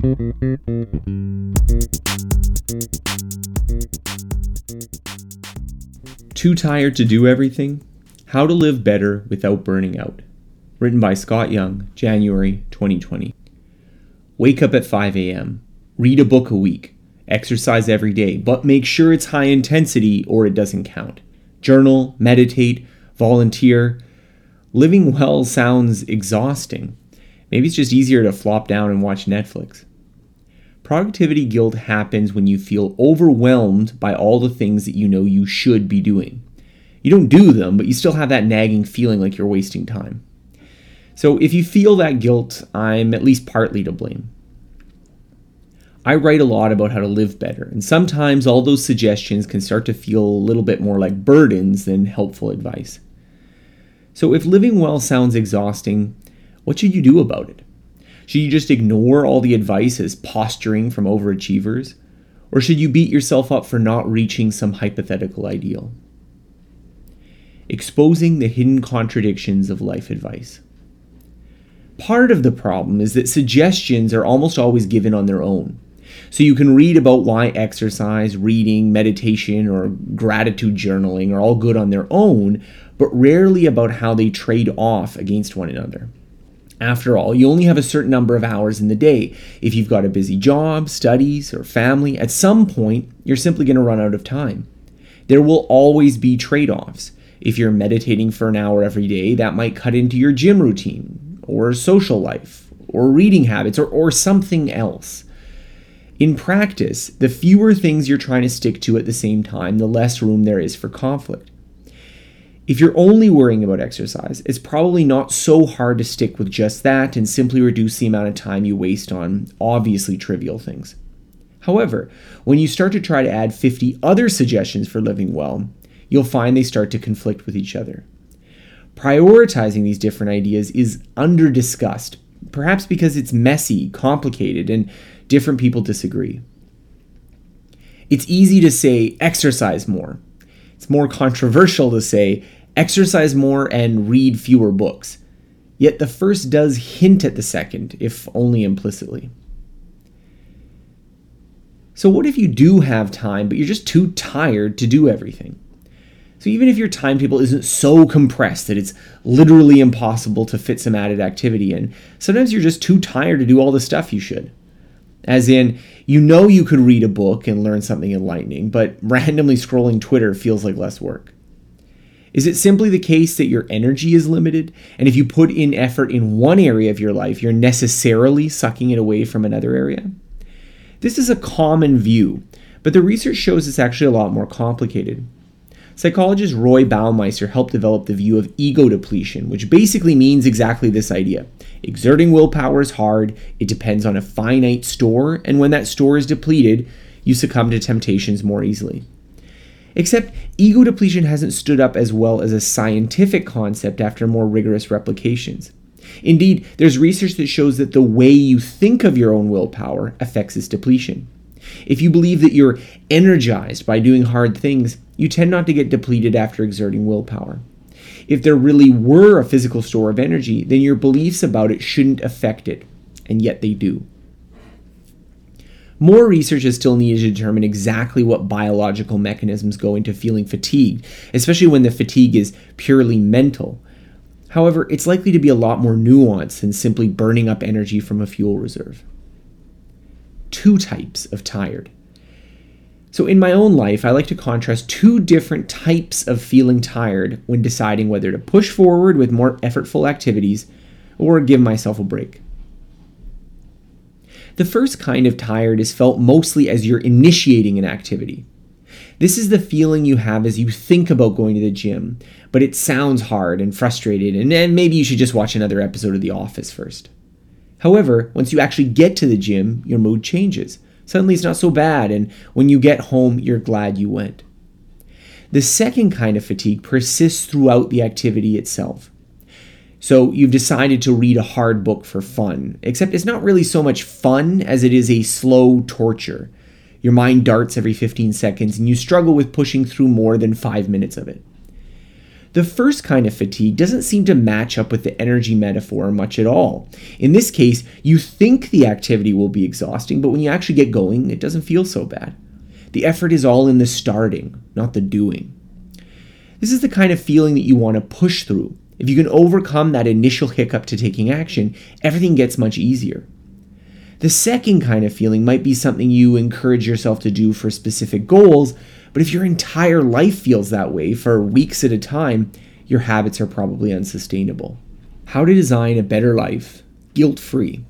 Too tired to do everything? How to live better without burning out. Written by Scott Young, January 2020. Wake up at 5 a.m. Read a book a week. Exercise every day, but make sure it's high intensity or it doesn't count. Journal, meditate, volunteer. Living well sounds exhausting. Maybe it's just easier to flop down and watch Netflix. Productivity guilt happens when you feel overwhelmed by all the things that you know you should be doing. You don't do them, but you still have that nagging feeling like you're wasting time. So if you feel that guilt, I'm at least partly to blame. I write a lot about how to live better, and sometimes all those suggestions can start to feel a little bit more like burdens than helpful advice. So, if living well sounds exhausting, what should you do about it? Should you just ignore all the advice as posturing from overachievers? Or should you beat yourself up for not reaching some hypothetical ideal? Exposing the hidden contradictions of life advice. Part of the problem is that suggestions are almost always given on their own. So you can read about why exercise, reading, meditation, or gratitude journaling are all good on their own, but rarely about how they trade off against one another. After all, you only have a certain number of hours in the day. If you've got a busy job, studies, or family, at some point, you're simply going to run out of time. There will always be trade offs. If you're meditating for an hour every day, that might cut into your gym routine, or social life, or reading habits, or, or something else. In practice, the fewer things you're trying to stick to at the same time, the less room there is for conflict. If you're only worrying about exercise, it's probably not so hard to stick with just that and simply reduce the amount of time you waste on obviously trivial things. However, when you start to try to add 50 other suggestions for living well, you'll find they start to conflict with each other. Prioritizing these different ideas is under discussed, perhaps because it's messy, complicated, and different people disagree. It's easy to say exercise more. It's more controversial to say exercise more and read fewer books. Yet the first does hint at the second, if only implicitly. So, what if you do have time, but you're just too tired to do everything? So, even if your timetable isn't so compressed that it's literally impossible to fit some added activity in, sometimes you're just too tired to do all the stuff you should. As in, you know you could read a book and learn something enlightening, but randomly scrolling Twitter feels like less work. Is it simply the case that your energy is limited, and if you put in effort in one area of your life, you're necessarily sucking it away from another area? This is a common view, but the research shows it's actually a lot more complicated. Psychologist Roy Baumeister helped develop the view of ego depletion, which basically means exactly this idea. Exerting willpower is hard, it depends on a finite store, and when that store is depleted, you succumb to temptations more easily. Except ego depletion hasn't stood up as well as a scientific concept after more rigorous replications. Indeed, there's research that shows that the way you think of your own willpower affects its depletion. If you believe that you're energized by doing hard things, you tend not to get depleted after exerting willpower. If there really were a physical store of energy, then your beliefs about it shouldn't affect it, and yet they do. More research is still needed to determine exactly what biological mechanisms go into feeling fatigued, especially when the fatigue is purely mental. However, it's likely to be a lot more nuanced than simply burning up energy from a fuel reserve two types of tired. So, in my own life, I like to contrast two different types of feeling tired when deciding whether to push forward with more effortful activities or give myself a break. The first kind of tired is felt mostly as you're initiating an activity. This is the feeling you have as you think about going to the gym, but it sounds hard and frustrated, and then maybe you should just watch another episode of The Office first. However, once you actually get to the gym, your mood changes. Suddenly it's not so bad, and when you get home, you're glad you went. The second kind of fatigue persists throughout the activity itself. So you've decided to read a hard book for fun, except it's not really so much fun as it is a slow torture. Your mind darts every 15 seconds, and you struggle with pushing through more than five minutes of it. The first kind of fatigue doesn't seem to match up with the energy metaphor much at all. In this case, you think the activity will be exhausting, but when you actually get going, it doesn't feel so bad. The effort is all in the starting, not the doing. This is the kind of feeling that you want to push through. If you can overcome that initial hiccup to taking action, everything gets much easier. The second kind of feeling might be something you encourage yourself to do for specific goals, but if your entire life feels that way for weeks at a time, your habits are probably unsustainable. How to design a better life, guilt free.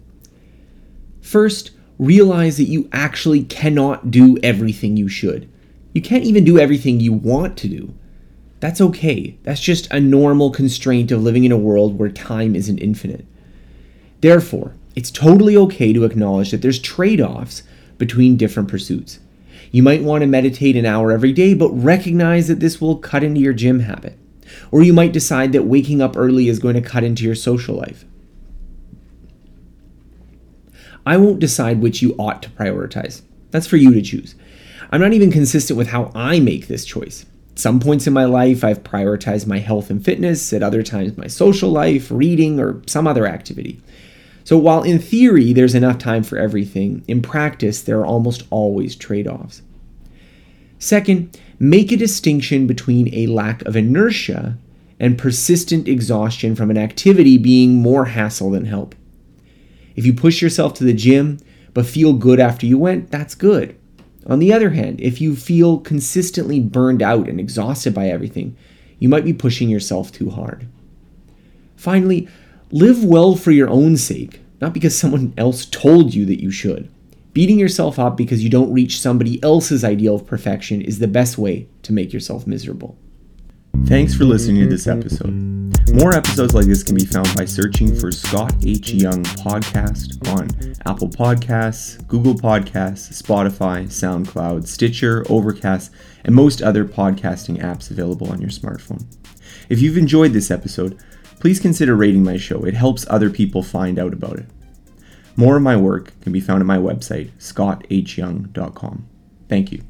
First, realize that you actually cannot do everything you should. You can't even do everything you want to do. That's okay. That's just a normal constraint of living in a world where time isn't infinite. Therefore, it's totally okay to acknowledge that there's trade offs between different pursuits. You might want to meditate an hour every day, but recognize that this will cut into your gym habit. Or you might decide that waking up early is going to cut into your social life. I won't decide which you ought to prioritize. That's for you to choose. I'm not even consistent with how I make this choice. At some points in my life, I've prioritized my health and fitness, at other times, my social life, reading, or some other activity. So, while in theory there's enough time for everything, in practice there are almost always trade offs. Second, make a distinction between a lack of inertia and persistent exhaustion from an activity being more hassle than help. If you push yourself to the gym but feel good after you went, that's good. On the other hand, if you feel consistently burned out and exhausted by everything, you might be pushing yourself too hard. Finally, Live well for your own sake, not because someone else told you that you should. Beating yourself up because you don't reach somebody else's ideal of perfection is the best way to make yourself miserable. Thanks for listening to this episode. More episodes like this can be found by searching for Scott H. Young Podcast on Apple Podcasts, Google Podcasts, Spotify, SoundCloud, Stitcher, Overcast, and most other podcasting apps available on your smartphone. If you've enjoyed this episode, please consider rating my show. It helps other people find out about it. More of my work can be found at my website, scotthyoung.com. Thank you.